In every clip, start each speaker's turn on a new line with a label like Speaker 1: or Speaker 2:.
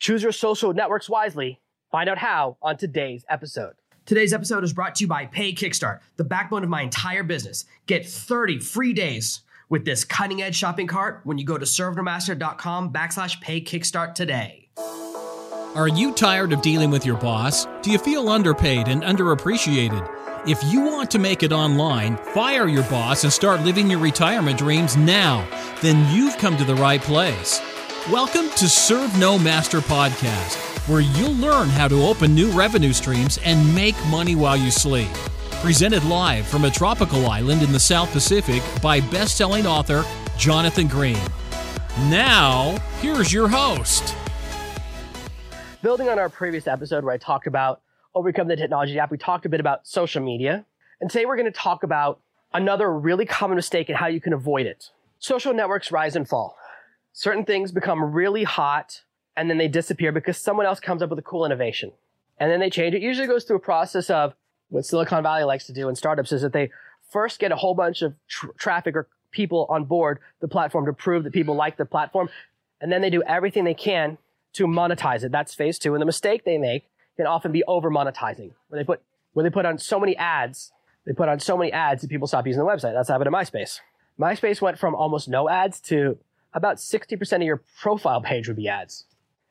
Speaker 1: Choose your social networks wisely. Find out how on today's episode.
Speaker 2: Today's episode is brought to you by Pay Kickstart, the backbone of my entire business. Get 30 free days with this cutting edge shopping cart when you go to servenomaster.com backslash pay kickstart today.
Speaker 3: Are you tired of dealing with your boss? Do you feel underpaid and underappreciated? If you want to make it online, fire your boss and start living your retirement dreams now, then you've come to the right place. Welcome to Serve No Master Podcast, where you'll learn how to open new revenue streams and make money while you sleep. Presented live from a tropical island in the South Pacific by best selling author Jonathan Green. Now, here's your host.
Speaker 1: Building on our previous episode where I talked about overcome the technology gap, we talked a bit about social media. And today we're going to talk about another really common mistake and how you can avoid it. Social networks rise and fall. Certain things become really hot and then they disappear because someone else comes up with a cool innovation. And then they change. It usually goes through a process of what Silicon Valley likes to do in startups is that they first get a whole bunch of tr- traffic or people on board the platform to prove that people like the platform. And then they do everything they can to monetize it. That's phase two. And the mistake they make can often be over monetizing, where they put where they put on so many ads, they put on so many ads that people stop using the website. That's happened to MySpace. MySpace went from almost no ads to about 60% of your profile page would be ads.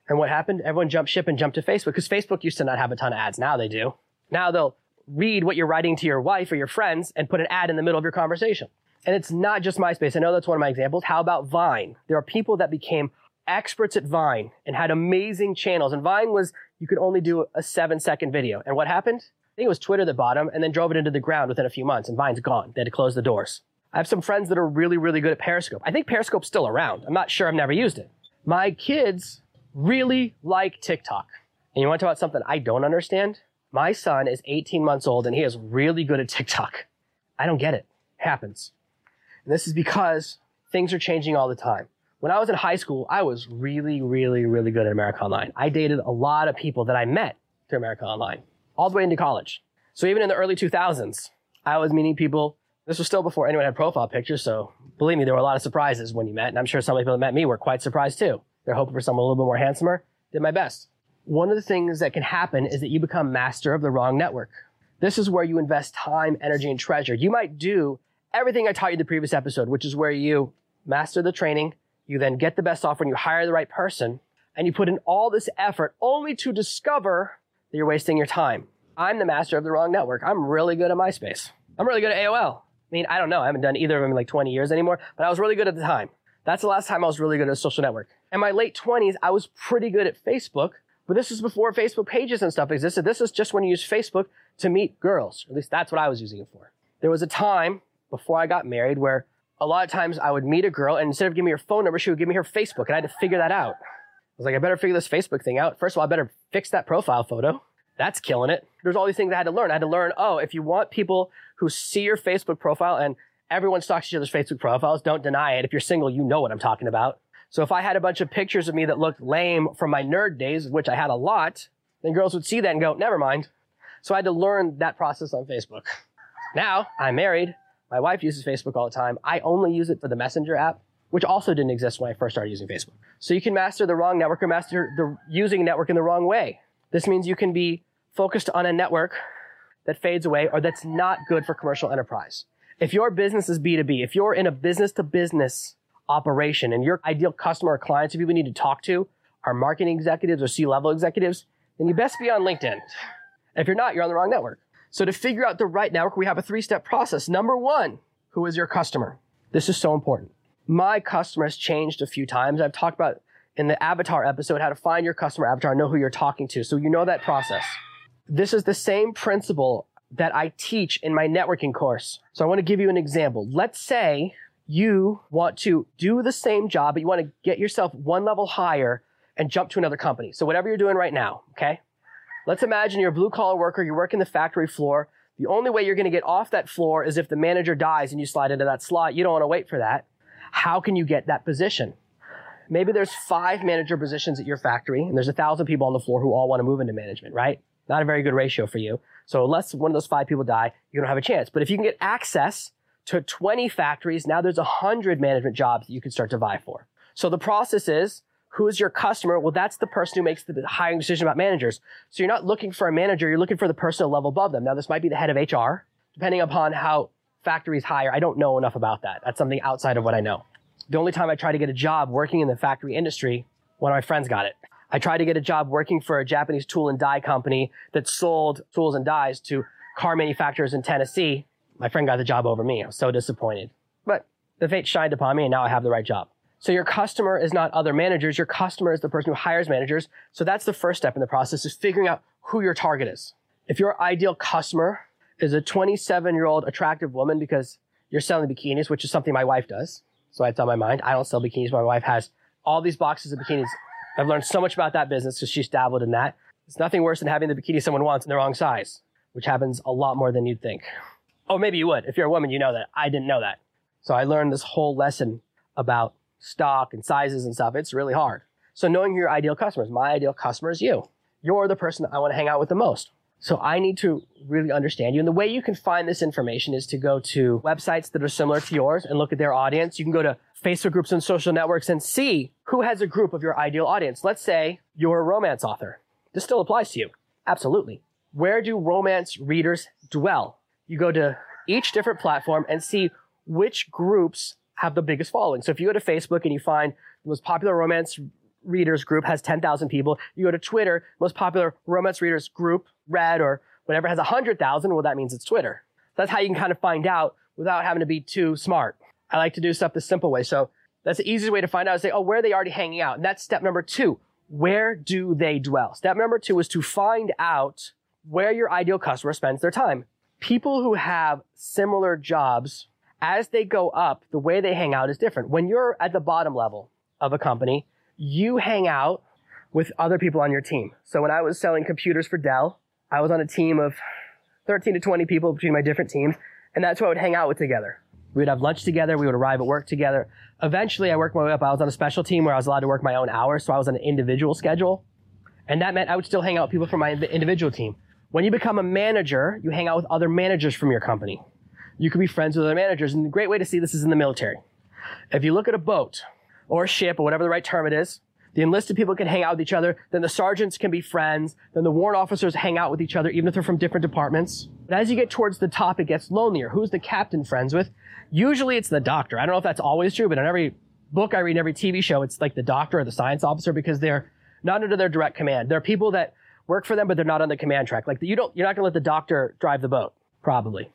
Speaker 1: And what happened? Everyone jumped ship and jumped to Facebook because Facebook used to not have a ton of ads. Now they do. Now they'll read what you're writing to your wife or your friends and put an ad in the middle of your conversation. And it's not just MySpace. I know that's one of my examples. How about Vine? There are people that became experts at Vine and had amazing channels. And Vine was, you could only do a seven second video. And what happened? I think it was Twitter that bought them and then drove it into the ground within a few months and Vine's gone. They had to close the doors. I have some friends that are really, really good at Periscope. I think Periscope's still around. I'm not sure. I've never used it. My kids really like TikTok. And you want to talk about something I don't understand? My son is 18 months old and he is really good at TikTok. I don't get it. it happens. And this is because things are changing all the time. When I was in high school, I was really, really, really good at America Online. I dated a lot of people that I met through America Online, all the way into college. So even in the early 2000s, I was meeting people. This was still before anyone had profile pictures, so believe me, there were a lot of surprises when you met, and I'm sure some of the people that met me were quite surprised too. They're hoping for someone a little bit more handsomer. Did my best. One of the things that can happen is that you become master of the wrong network. This is where you invest time, energy, and treasure. You might do everything I taught you the previous episode, which is where you master the training, you then get the best offer and you hire the right person and you put in all this effort only to discover that you're wasting your time. I'm the master of the wrong network. I'm really good at MySpace. I'm really good at AOL. I mean, I don't know. I haven't done either of them in like 20 years anymore, but I was really good at the time. That's the last time I was really good at a social network. In my late 20s, I was pretty good at Facebook, but this is before Facebook pages and stuff existed. This is just when you use Facebook to meet girls. At least that's what I was using it for. There was a time before I got married where a lot of times I would meet a girl and instead of giving me her phone number, she would give me her Facebook and I had to figure that out. I was like, I better figure this Facebook thing out. First of all, I better fix that profile photo. That's killing it. There's all these things I had to learn. I had to learn, oh, if you want people who see your Facebook profile and everyone stalks each other's Facebook profiles, don't deny it. If you're single, you know what I'm talking about. So if I had a bunch of pictures of me that looked lame from my nerd days, which I had a lot, then girls would see that and go, never mind. So I had to learn that process on Facebook. Now I'm married. My wife uses Facebook all the time. I only use it for the Messenger app, which also didn't exist when I first started using Facebook. So you can master the wrong network or master the using network in the wrong way. This means you can be focused on a network that fades away or that's not good for commercial enterprise. If your business is B2B, if you're in a business to business operation and your ideal customer or clients, if people need to talk to are marketing executives or C-level executives, then you best be on LinkedIn. If you're not, you're on the wrong network. So to figure out the right network, we have a three-step process. Number one, who is your customer? This is so important. My customer has changed a few times. I've talked about in the avatar episode how to find your customer avatar, know who you're talking to. So you know that process. This is the same principle that I teach in my networking course. So I want to give you an example. Let's say you want to do the same job, but you want to get yourself one level higher and jump to another company. So whatever you're doing right now, okay? Let's imagine you're a blue collar worker, you're working the factory floor. The only way you're going to get off that floor is if the manager dies and you slide into that slot. You don't want to wait for that. How can you get that position? Maybe there's five manager positions at your factory and there's a thousand people on the floor who all want to move into management, right? Not a very good ratio for you. So unless one of those five people die, you don't have a chance. But if you can get access to 20 factories, now there's 100 management jobs that you can start to vie for. So the process is Who is your customer? Well, that's the person who makes the hiring decision about managers. So you're not looking for a manager, you're looking for the person a level above them. Now, this might be the head of HR, depending upon how factories hire. I don't know enough about that. That's something outside of what I know. The only time I tried to get a job working in the factory industry, one of my friends got it. I tried to get a job working for a Japanese tool and die company that sold tools and dies to car manufacturers in Tennessee. My friend got the job over me. I was so disappointed. But the fate shined upon me and now I have the right job. So your customer is not other managers. Your customer is the person who hires managers. So that's the first step in the process is figuring out who your target is. If your ideal customer is a 27 year old attractive woman because you're selling bikinis, which is something my wife does. So it's on my mind. I don't sell bikinis. My wife has all these boxes of bikinis. I've learned so much about that business because she's dabbled in that. It's nothing worse than having the bikini someone wants in the wrong size, which happens a lot more than you'd think. Oh, maybe you would. If you're a woman, you know that. I didn't know that. So I learned this whole lesson about stock and sizes and stuff. It's really hard. So knowing your ideal customers, my ideal customer is you. You're the person I want to hang out with the most. So I need to really understand you. And the way you can find this information is to go to websites that are similar to yours and look at their audience. You can go to Facebook groups and social networks and see who has a group of your ideal audience. Let's say you're a romance author. This still applies to you. Absolutely. Where do romance readers dwell? You go to each different platform and see which groups have the biggest following. So if you go to Facebook and you find the most popular romance readers group has 10,000 people, you go to Twitter, most popular romance readers group, Red or whatever, has 100,000, well, that means it's Twitter. That's how you can kind of find out without having to be too smart. I like to do stuff the simple way. So that's the easiest way to find out is say, oh, where are they already hanging out? And that's step number two. Where do they dwell? Step number two is to find out where your ideal customer spends their time. People who have similar jobs as they go up, the way they hang out is different. When you're at the bottom level of a company, you hang out with other people on your team. So when I was selling computers for Dell, I was on a team of 13 to 20 people between my different teams, and that's who I would hang out with together. We would have lunch together. We would arrive at work together. Eventually, I worked my way up. I was on a special team where I was allowed to work my own hours, so I was on an individual schedule. And that meant I would still hang out with people from my individual team. When you become a manager, you hang out with other managers from your company you could be friends with other managers. And a great way to see this is in the military. If you look at a boat or ship or whatever the right term it is, the enlisted people can hang out with each other. Then the sergeants can be friends. Then the warrant officers hang out with each other, even if they're from different departments. But as you get towards the top, it gets lonelier. Who's the captain friends with? Usually it's the doctor. I don't know if that's always true, but in every book I read, every TV show, it's like the doctor or the science officer because they're not under their direct command. There are people that work for them, but they're not on the command track. Like you don't, you're not going to let the doctor drive the boat, probably.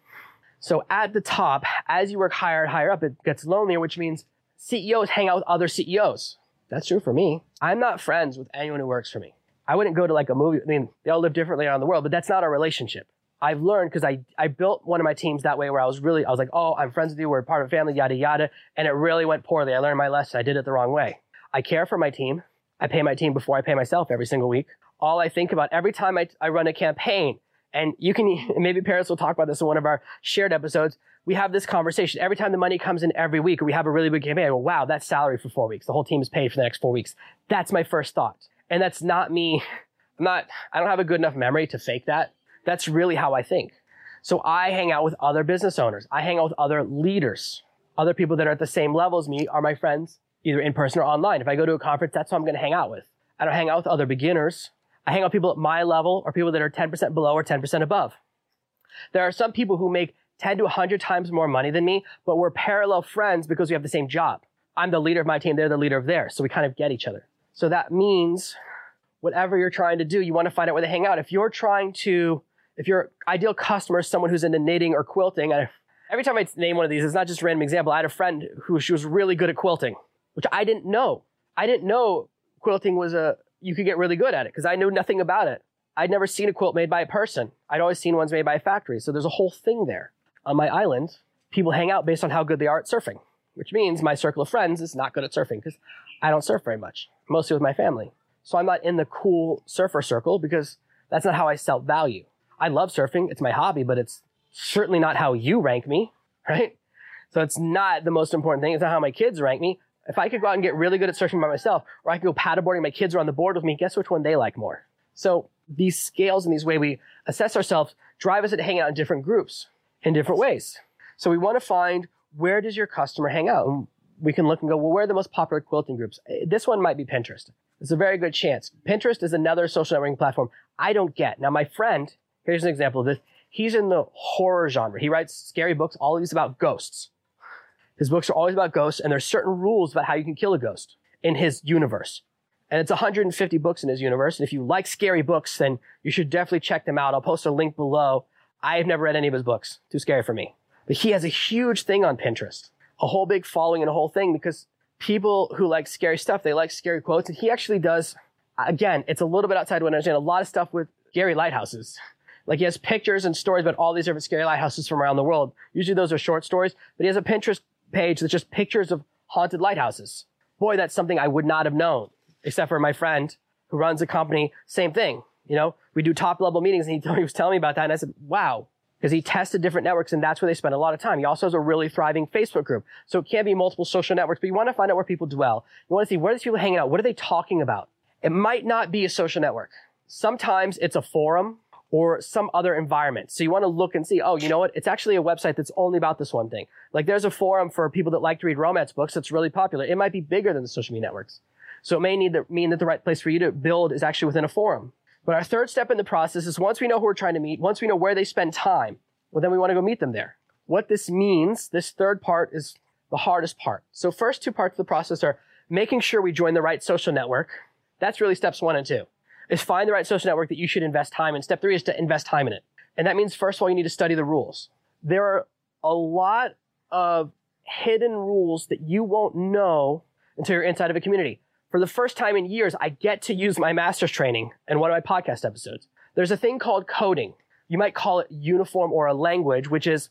Speaker 1: So at the top, as you work higher and higher up, it gets lonelier, which means CEOs hang out with other CEOs. That's true for me. I'm not friends with anyone who works for me. I wouldn't go to like a movie. I mean, they all live differently around the world, but that's not our relationship. I've learned because I, I built one of my teams that way where I was really, I was like, oh, I'm friends with you. We're part of a family, yada, yada. And it really went poorly. I learned my lesson. I did it the wrong way. I care for my team. I pay my team before I pay myself every single week. All I think about every time I, I run a campaign and you can, maybe parents will talk about this in one of our shared episodes. We have this conversation every time the money comes in every week, or we have a really big campaign. I go, wow, that's salary for four weeks. The whole team is paid for the next four weeks. That's my first thought. And that's not me. I'm not, I don't have a good enough memory to fake that. That's really how I think. So I hang out with other business owners. I hang out with other leaders. Other people that are at the same level as me are my friends, either in person or online. If I go to a conference, that's who I'm going to hang out with. I don't hang out with other beginners. I hang out with people at my level or people that are 10% below or 10% above. There are some people who make 10 to 100 times more money than me, but we're parallel friends because we have the same job. I'm the leader of my team, they're the leader of theirs. So we kind of get each other. So that means whatever you're trying to do, you want to find out where they hang out. If you're trying to, if your ideal customer is someone who's into knitting or quilting, every time I name one of these, it's not just a random example. I had a friend who she was really good at quilting, which I didn't know. I didn't know quilting was a, you could get really good at it because I knew nothing about it. I'd never seen a quilt made by a person. I'd always seen ones made by a factory. So there's a whole thing there. On my island, people hang out based on how good they are at surfing, which means my circle of friends is not good at surfing because I don't surf very much, mostly with my family. So I'm not in the cool surfer circle because that's not how I self value. I love surfing. It's my hobby, but it's certainly not how you rank me, right? So it's not the most important thing. It's not how my kids rank me. If I could go out and get really good at surfing by myself, or I could go paddleboarding, my kids are on the board with me, guess which one they like more? So these scales and these way we assess ourselves drive us to hang out in different groups in different ways. So we want to find where does your customer hang out? And we can look and go, well, where are the most popular quilting groups? Eh, This one might be Pinterest. It's a very good chance. Pinterest is another social networking platform I don't get. Now, my friend, here's an example of this. He's in the horror genre. He writes scary books, all of these about ghosts. His books are always about ghosts, and there's certain rules about how you can kill a ghost in his universe. And it's 150 books in his universe. And if you like scary books, then you should definitely check them out. I'll post a link below. I have never read any of his books. Too scary for me. But he has a huge thing on Pinterest, a whole big following and a whole thing because people who like scary stuff, they like scary quotes. And he actually does, again, it's a little bit outside what I understand, a lot of stuff with scary lighthouses. Like he has pictures and stories about all these different scary lighthouses from around the world. Usually those are short stories, but he has a Pinterest page that's just pictures of haunted lighthouses. Boy, that's something I would not have known, except for my friend who runs a company. Same thing. You know, we do top level meetings and he, told- he was telling me about that. And I said, wow, because he tested different networks and that's where they spend a lot of time. He also has a really thriving Facebook group. So it can be multiple social networks, but you want to find out where people dwell. You want to see where these people hanging out? What are they talking about? It might not be a social network. Sometimes it's a forum or some other environment. So you want to look and see, oh, you know what? It's actually a website that's only about this one thing. Like there's a forum for people that like to read romance books that's really popular. It might be bigger than the social media networks. So it may need to mean that the right place for you to build is actually within a forum. But our third step in the process is once we know who we're trying to meet, once we know where they spend time, well, then we want to go meet them there. What this means, this third part is the hardest part. So first two parts of the process are making sure we join the right social network. That's really steps one and two is find the right social network that you should invest time in. Step three is to invest time in it. And that means first of all, you need to study the rules. There are a lot of hidden rules that you won't know until you're inside of a community. For the first time in years, I get to use my master's training in one of my podcast episodes. There's a thing called coding. You might call it uniform or a language, which is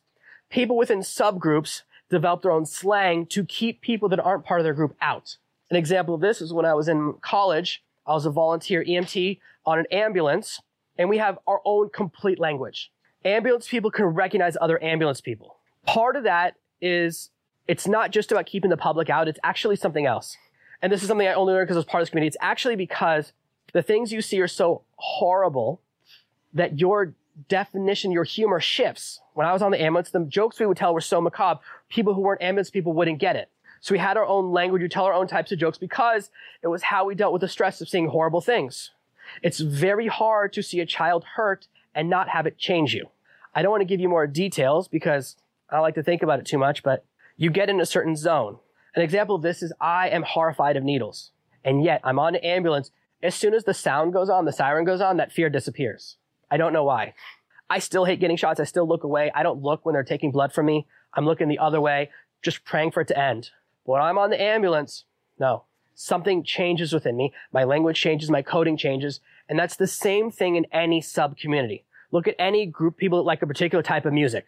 Speaker 1: people within subgroups develop their own slang to keep people that aren't part of their group out. An example of this is when I was in college, I was a volunteer EMT on an ambulance, and we have our own complete language. Ambulance people can recognize other ambulance people. Part of that is it's not just about keeping the public out, it's actually something else. And this is something I only learned because I was part of this community. It's actually because the things you see are so horrible that your definition, your humor shifts. When I was on the ambulance, the jokes we would tell were so macabre, people who weren't ambulance people wouldn't get it. So we had our own language, we tell our own types of jokes because it was how we dealt with the stress of seeing horrible things. It's very hard to see a child hurt and not have it change you. I don't want to give you more details because I don't like to think about it too much, but you get in a certain zone. An example of this is I am horrified of needles. And yet I'm on an ambulance. As soon as the sound goes on, the siren goes on, that fear disappears. I don't know why. I still hate getting shots. I still look away. I don't look when they're taking blood from me. I'm looking the other way, just praying for it to end. When I'm on the ambulance, no, something changes within me. My language changes, my coding changes. And that's the same thing in any sub community. Look at any group people that like a particular type of music.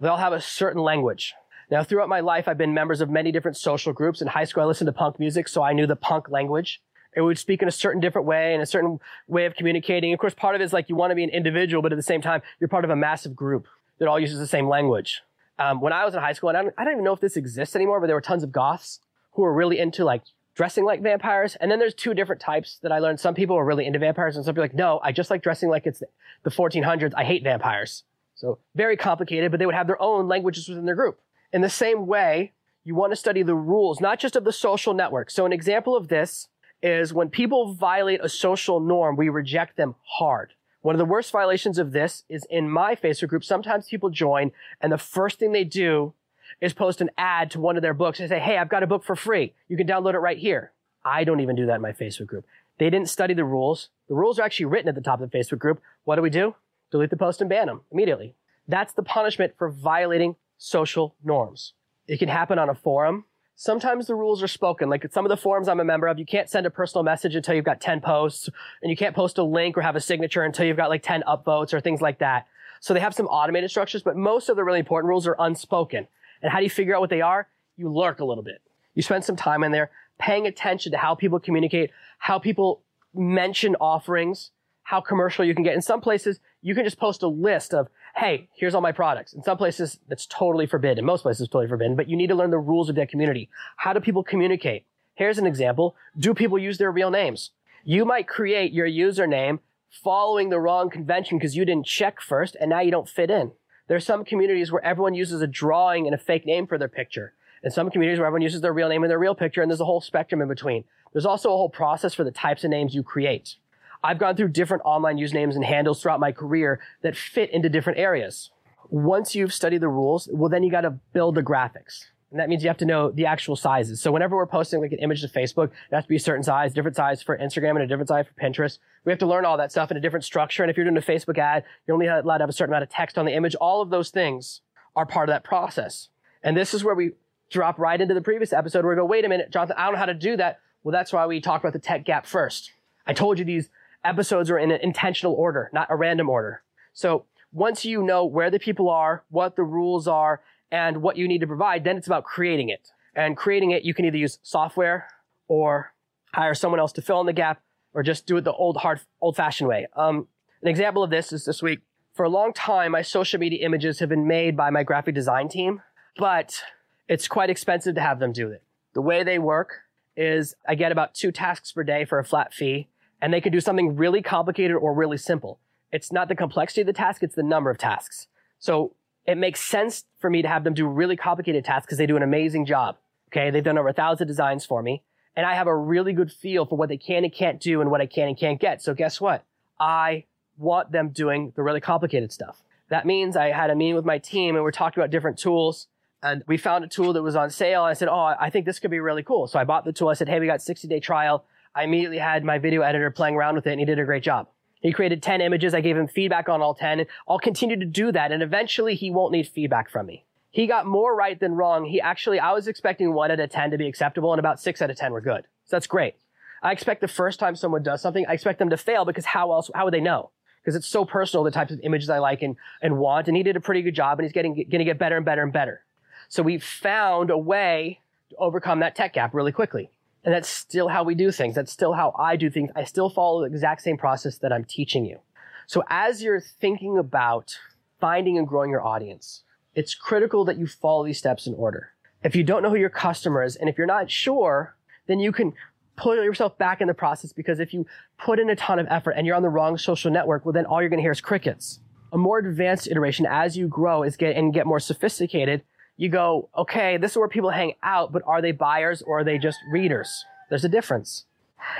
Speaker 1: They all have a certain language. Now, throughout my life, I've been members of many different social groups. In high school, I listened to punk music, so I knew the punk language. It would speak in a certain different way and a certain way of communicating. Of course, part of it is like you want to be an individual, but at the same time, you're part of a massive group that all uses the same language. Um, when I was in high school, and I don't, I don't even know if this exists anymore, but there were tons of goths who were really into like dressing like vampires. And then there's two different types that I learned. Some people are really into vampires, and some people are like, no, I just like dressing like it's the 1400s. I hate vampires. So very complicated, but they would have their own languages within their group. In the same way, you want to study the rules, not just of the social network. So an example of this is when people violate a social norm, we reject them hard. One of the worst violations of this is in my Facebook group. Sometimes people join and the first thing they do is post an ad to one of their books and say, Hey, I've got a book for free. You can download it right here. I don't even do that in my Facebook group. They didn't study the rules. The rules are actually written at the top of the Facebook group. What do we do? Delete the post and ban them immediately. That's the punishment for violating social norms. It can happen on a forum. Sometimes the rules are spoken. Like some of the forums I'm a member of, you can't send a personal message until you've got 10 posts, and you can't post a link or have a signature until you've got like 10 upvotes or things like that. So they have some automated structures, but most of the really important rules are unspoken. And how do you figure out what they are? You lurk a little bit. You spend some time in there paying attention to how people communicate, how people mention offerings, how commercial you can get. In some places, you can just post a list of, hey, here's all my products. In some places, that's totally forbidden. In most places, it's totally forbidden, but you need to learn the rules of that community. How do people communicate? Here's an example. Do people use their real names? You might create your username following the wrong convention because you didn't check first and now you don't fit in. There are some communities where everyone uses a drawing and a fake name for their picture. In some communities where everyone uses their real name and their real picture, and there's a whole spectrum in between. There's also a whole process for the types of names you create. I've gone through different online usernames and handles throughout my career that fit into different areas. Once you've studied the rules, well, then you got to build the graphics. And that means you have to know the actual sizes. So whenever we're posting like an image to Facebook, it has to be a certain size, different size for Instagram and a different size for Pinterest. We have to learn all that stuff in a different structure. And if you're doing a Facebook ad, you're only allowed to have a certain amount of text on the image. All of those things are part of that process. And this is where we drop right into the previous episode where we go, wait a minute, Jonathan, I don't know how to do that. Well, that's why we talk about the tech gap first. I told you these episodes are in an intentional order, not a random order. So once you know where the people are, what the rules are, and what you need to provide, then it's about creating it. And creating it, you can either use software or hire someone else to fill in the gap or just do it the old, hard, old fashioned way. Um, an example of this is this week. For a long time, my social media images have been made by my graphic design team, but it's quite expensive to have them do it. The way they work is I get about two tasks per day for a flat fee and they can do something really complicated or really simple. It's not the complexity of the task, it's the number of tasks. So it makes sense for me to have them do really complicated tasks because they do an amazing job. Okay. They've done over a thousand designs for me and I have a really good feel for what they can and can't do and what I can and can't get. So guess what? I want them doing the really complicated stuff. That means I had a meeting with my team and we're talking about different tools and we found a tool that was on sale. And I said, Oh, I think this could be really cool. So I bought the tool. I said, Hey, we got 60 day trial. I immediately had my video editor playing around with it and he did a great job. He created 10 images. I gave him feedback on all 10. I'll continue to do that. And eventually he won't need feedback from me. He got more right than wrong. He actually, I was expecting one out of 10 to be acceptable and about six out of 10 were good. So that's great. I expect the first time someone does something, I expect them to fail because how else, how would they know? Because it's so personal, the types of images I like and, and want. And he did a pretty good job and he's getting, going to get better and better and better. So we found a way to overcome that tech gap really quickly. And that's still how we do things. That's still how I do things. I still follow the exact same process that I'm teaching you. So as you're thinking about finding and growing your audience, it's critical that you follow these steps in order. If you don't know who your customer is, and if you're not sure, then you can put yourself back in the process because if you put in a ton of effort and you're on the wrong social network, well, then all you're going to hear is crickets. A more advanced iteration as you grow is get and get more sophisticated you go, okay, this is where people hang out, but are they buyers or are they just readers? There's a difference.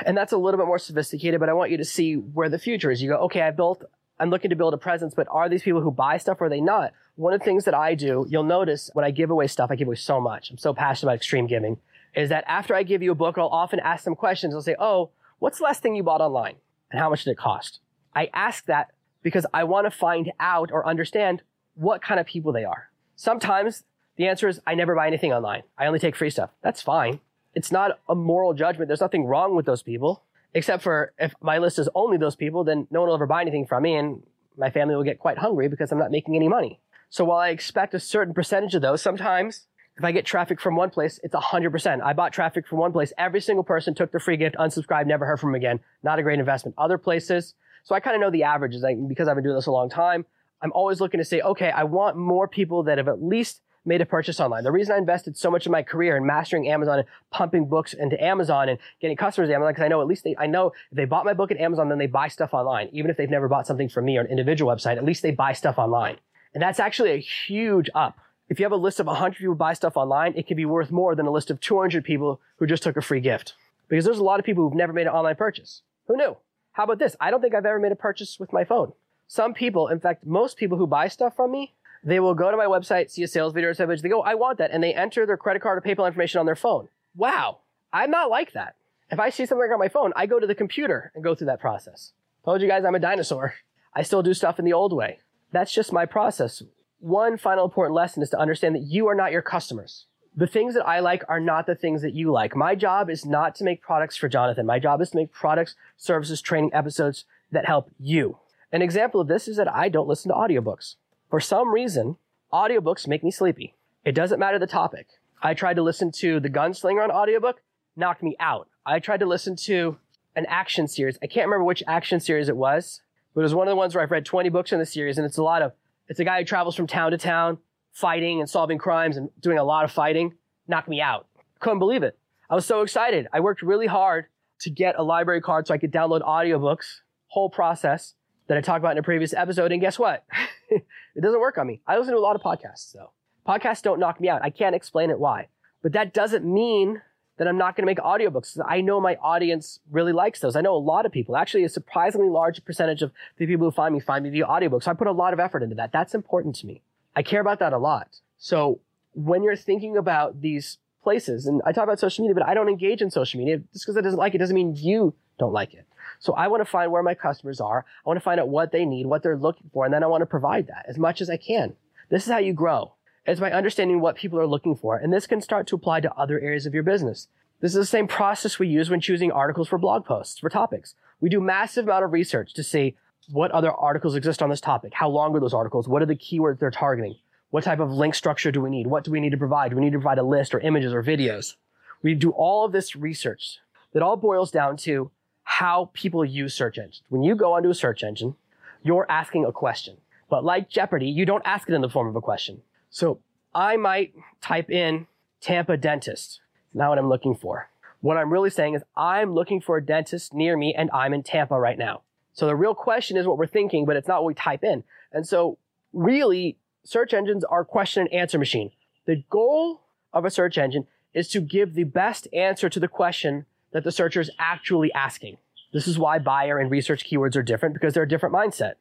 Speaker 1: And that's a little bit more sophisticated, but I want you to see where the future is. You go, okay, I built, I'm looking to build a presence, but are these people who buy stuff or are they not? One of the things that I do, you'll notice when I give away stuff, I give away so much. I'm so passionate about extreme giving, is that after I give you a book, I'll often ask them questions. I'll say, oh, what's the last thing you bought online? And how much did it cost? I ask that because I want to find out or understand what kind of people they are. Sometimes the answer is I never buy anything online. I only take free stuff. That's fine. It's not a moral judgment. There's nothing wrong with those people, except for if my list is only those people, then no one will ever buy anything from me and my family will get quite hungry because I'm not making any money. So while I expect a certain percentage of those, sometimes if I get traffic from one place, it's 100%. I bought traffic from one place. Every single person took the free gift, unsubscribed, never heard from them again. Not a great investment. Other places, so I kind of know the averages like, because I've been doing this a long time. I'm always looking to say, okay, I want more people that have at least made a purchase online. The reason I invested so much of my career in mastering Amazon and pumping books into Amazon and getting customers to Amazon, because I know at least they, I know if they bought my book at Amazon, then they buy stuff online. Even if they've never bought something from me or an individual website, at least they buy stuff online. And that's actually a huge up. If you have a list of 100 people who buy stuff online, it can be worth more than a list of 200 people who just took a free gift. Because there's a lot of people who've never made an online purchase. Who knew? How about this? I don't think I've ever made a purchase with my phone. Some people, in fact, most people who buy stuff from me they will go to my website, see a sales video or something. They go, I want that. And they enter their credit card or PayPal information on their phone. Wow. I'm not like that. If I see something on my phone, I go to the computer and go through that process. Told you guys I'm a dinosaur. I still do stuff in the old way. That's just my process. One final important lesson is to understand that you are not your customers. The things that I like are not the things that you like. My job is not to make products for Jonathan. My job is to make products, services, training episodes that help you. An example of this is that I don't listen to audiobooks. For some reason, audiobooks make me sleepy. It doesn't matter the topic. I tried to listen to The Gunslinger on audiobook, knocked me out. I tried to listen to an action series. I can't remember which action series it was, but it was one of the ones where I've read 20 books in the series, and it's a lot of, it's a guy who travels from town to town, fighting and solving crimes and doing a lot of fighting. Knocked me out. Couldn't believe it. I was so excited. I worked really hard to get a library card so I could download audiobooks, whole process that I talked about in a previous episode. And guess what? it doesn't work on me. I listen to a lot of podcasts though. Podcasts don't knock me out. I can't explain it why. But that doesn't mean that I'm not going to make audiobooks. I know my audience really likes those. I know a lot of people, actually a surprisingly large percentage of the people who find me find me via audiobooks. So I put a lot of effort into that. That's important to me. I care about that a lot. So when you're thinking about these places, and I talk about social media, but I don't engage in social media just because I doesn't like it doesn't mean you don't like it. So I want to find where my customers are. I want to find out what they need, what they're looking for, and then I want to provide that as much as I can. This is how you grow. It's by understanding what people are looking for. And this can start to apply to other areas of your business. This is the same process we use when choosing articles for blog posts, for topics. We do massive amount of research to see what other articles exist on this topic. How long are those articles? What are the keywords they're targeting? What type of link structure do we need? What do we need to provide? Do we need to provide a list or images or videos? We do all of this research that all boils down to how people use search engines. When you go onto a search engine, you're asking a question. But like Jeopardy, you don't ask it in the form of a question. So I might type in Tampa dentist. Not what I'm looking for. What I'm really saying is I'm looking for a dentist near me and I'm in Tampa right now. So the real question is what we're thinking, but it's not what we type in. And so really search engines are question and answer machine. The goal of a search engine is to give the best answer to the question that the searcher is actually asking. This is why buyer and research keywords are different because they're a different mindset.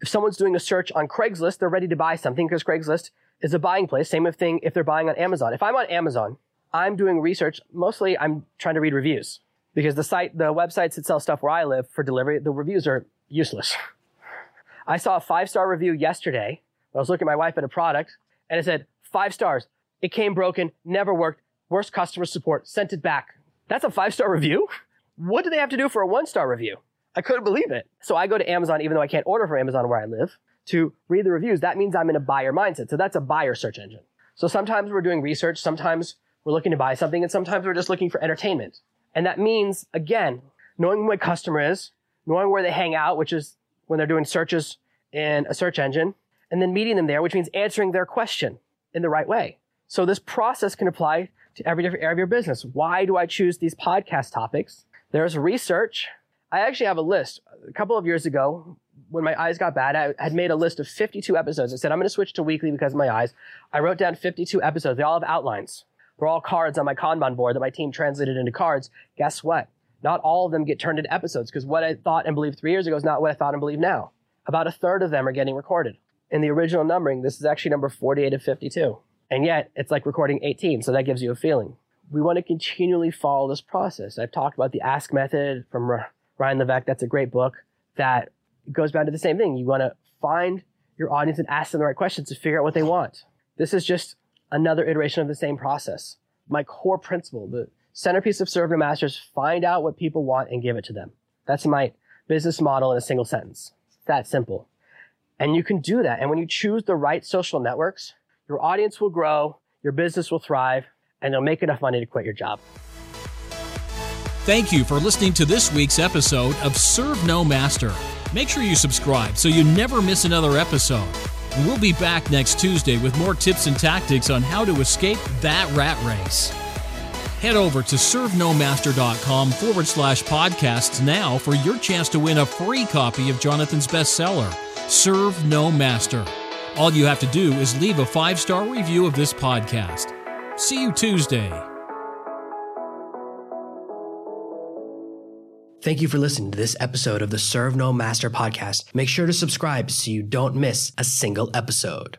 Speaker 1: If someone's doing a search on Craigslist, they're ready to buy something because Craigslist is a buying place. Same thing if they're buying on Amazon. If I'm on Amazon, I'm doing research. Mostly I'm trying to read reviews because the site, the websites that sell stuff where I live for delivery, the reviews are useless. I saw a five star review yesterday. I was looking at my wife at a product and it said five stars. It came broken, never worked, worst customer support, sent it back. That's a five star review? What do they have to do for a one star review? I couldn't believe it. So I go to Amazon, even though I can't order from Amazon where I live, to read the reviews. That means I'm in a buyer mindset. So that's a buyer search engine. So sometimes we're doing research, sometimes we're looking to buy something, and sometimes we're just looking for entertainment. And that means, again, knowing who my customer is, knowing where they hang out, which is when they're doing searches in a search engine, and then meeting them there, which means answering their question in the right way. So this process can apply to every different area of your business. Why do I choose these podcast topics? There's research. I actually have a list. A couple of years ago, when my eyes got bad, I had made a list of 52 episodes. I said, I'm going to switch to weekly because of my eyes. I wrote down 52 episodes. They all have outlines. They're all cards on my Kanban board that my team translated into cards. Guess what? Not all of them get turned into episodes because what I thought and believed three years ago is not what I thought and believe now. About a third of them are getting recorded. In the original numbering, this is actually number 48 of 52. And yet, it's like recording 18, so that gives you a feeling. We want to continually follow this process. I've talked about the Ask Method from Ryan Levesque. That's a great book that goes back to the same thing. You want to find your audience and ask them the right questions to figure out what they want. This is just another iteration of the same process. My core principle, the centerpiece of Serve No Masters, find out what people want and give it to them. That's my business model in a single sentence. It's that simple. And you can do that. And when you choose the right social networks, your audience will grow, your business will thrive, and you'll make enough money to quit your job.
Speaker 3: Thank you for listening to this week's episode of Serve No Master. Make sure you subscribe so you never miss another episode. We'll be back next Tuesday with more tips and tactics on how to escape that rat race. Head over to servenomaster.com forward slash podcasts now for your chance to win a free copy of Jonathan's bestseller, Serve No Master. All you have to do is leave a five star review of this podcast. See you Tuesday.
Speaker 2: Thank you for listening to this episode of the Serve No Master podcast. Make sure to subscribe so you don't miss a single episode.